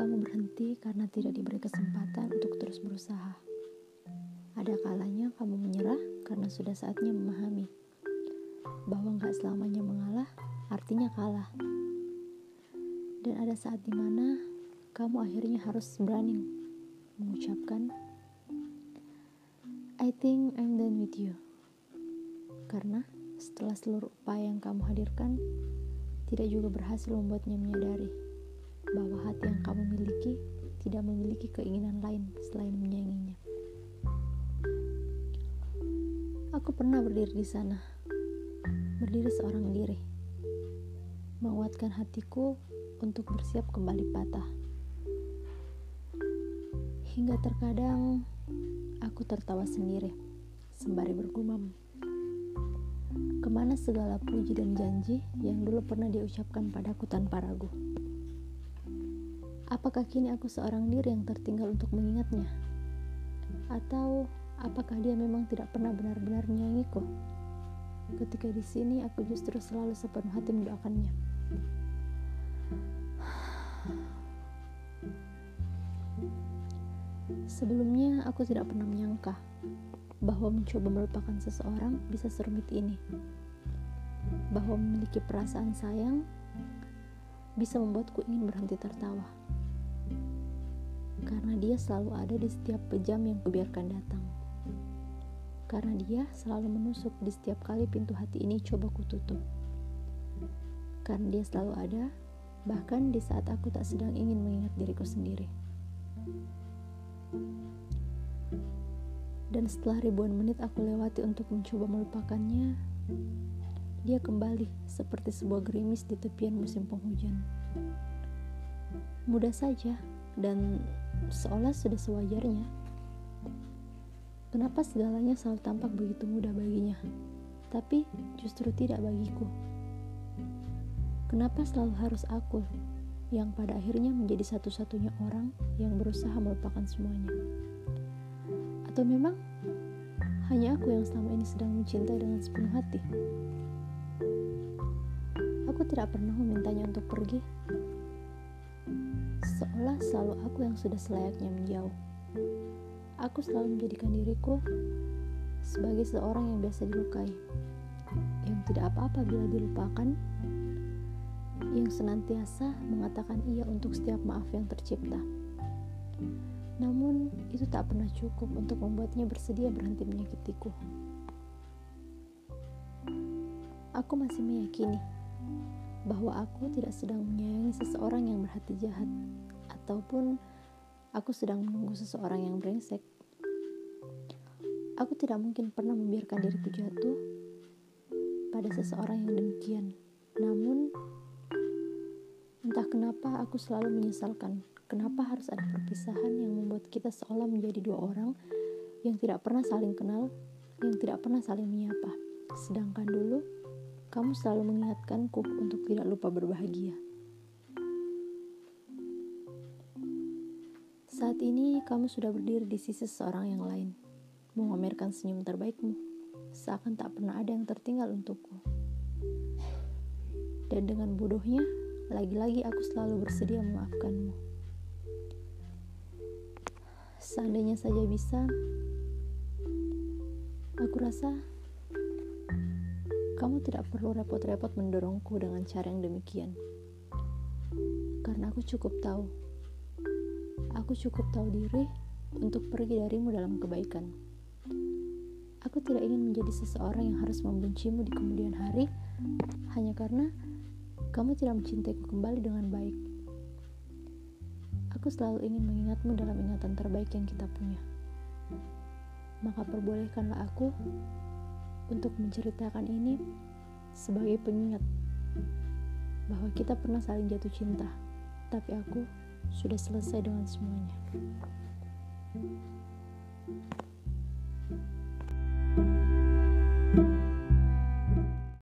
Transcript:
kamu berhenti karena tidak diberi kesempatan untuk terus berusaha. Ada kalanya kamu menyerah karena sudah saatnya memahami bahwa nggak selamanya mengalah artinya kalah. Dan ada saat di mana kamu akhirnya harus berani mengucapkan I think I'm done with you. Karena setelah seluruh upaya yang kamu hadirkan, tidak juga berhasil membuatnya menyadari bahwa hati yang kamu miliki tidak memiliki keinginan lain selain menyayanginya. Aku pernah berdiri di sana, berdiri seorang diri, menguatkan hatiku untuk bersiap kembali patah. Hingga terkadang aku tertawa sendiri, sembari bergumam. Ke mana segala puji dan janji yang dulu pernah diucapkan padaku tanpa ragu? Apakah kini aku seorang diri yang tertinggal untuk mengingatnya? Atau apakah dia memang tidak pernah benar-benar menyayangiku? Ketika di sini aku justru selalu sepenuh hati mendoakannya. Sebelumnya aku tidak pernah menyangka bahwa mencoba melupakan seseorang bisa serumit ini. Bahwa memiliki perasaan sayang bisa membuatku ingin berhenti tertawa karena dia selalu ada di setiap pejam yang kubiarkan datang. Karena dia selalu menusuk di setiap kali pintu hati ini coba kututup. Karena dia selalu ada, bahkan di saat aku tak sedang ingin mengingat diriku sendiri. Dan setelah ribuan menit aku lewati untuk mencoba melupakannya, dia kembali seperti sebuah gerimis di tepian musim penghujan. Mudah saja dan seolah sudah sewajarnya. Kenapa segalanya selalu tampak begitu mudah baginya, tapi justru tidak bagiku? Kenapa selalu harus aku yang pada akhirnya menjadi satu-satunya orang yang berusaha melupakan semuanya? Atau memang hanya aku yang selama ini sedang mencintai dengan sepenuh hati? Aku tidak pernah memintanya untuk pergi, seolah selalu aku yang sudah selayaknya menjauh. Aku selalu menjadikan diriku sebagai seorang yang biasa dilukai, yang tidak apa-apa bila dilupakan, yang senantiasa mengatakan iya untuk setiap maaf yang tercipta. Namun, itu tak pernah cukup untuk membuatnya bersedia berhenti menyakitiku. Aku masih meyakini bahwa aku tidak sedang menyayangi seseorang yang berhati jahat, ataupun aku sedang menunggu seseorang yang brengsek. Aku tidak mungkin pernah membiarkan diriku jatuh pada seseorang yang demikian. Namun, entah kenapa aku selalu menyesalkan kenapa harus ada perpisahan yang membuat kita seolah menjadi dua orang yang tidak pernah saling kenal, yang tidak pernah saling menyapa. Sedangkan dulu, kamu selalu mengingatkanku untuk tidak lupa berbahagia. Saat ini kamu sudah berdiri di sisi seorang yang lain, memamerkan senyum terbaikmu, seakan tak pernah ada yang tertinggal untukku. Dan dengan bodohnya, lagi-lagi aku selalu bersedia memaafkanmu. Seandainya saja bisa, aku rasa kamu tidak perlu repot-repot mendorongku dengan cara yang demikian. Karena aku cukup tahu. Aku cukup tahu diri untuk pergi darimu dalam kebaikan. Aku tidak ingin menjadi seseorang yang harus membencimu di kemudian hari hanya karena kamu tidak mencintaiku kembali dengan baik. Aku selalu ingin mengingatmu dalam ingatan terbaik yang kita punya. Maka perbolehkanlah aku untuk menceritakan ini sebagai pengingat bahwa kita pernah saling jatuh cinta, tapi aku sudah selesai dengan semuanya.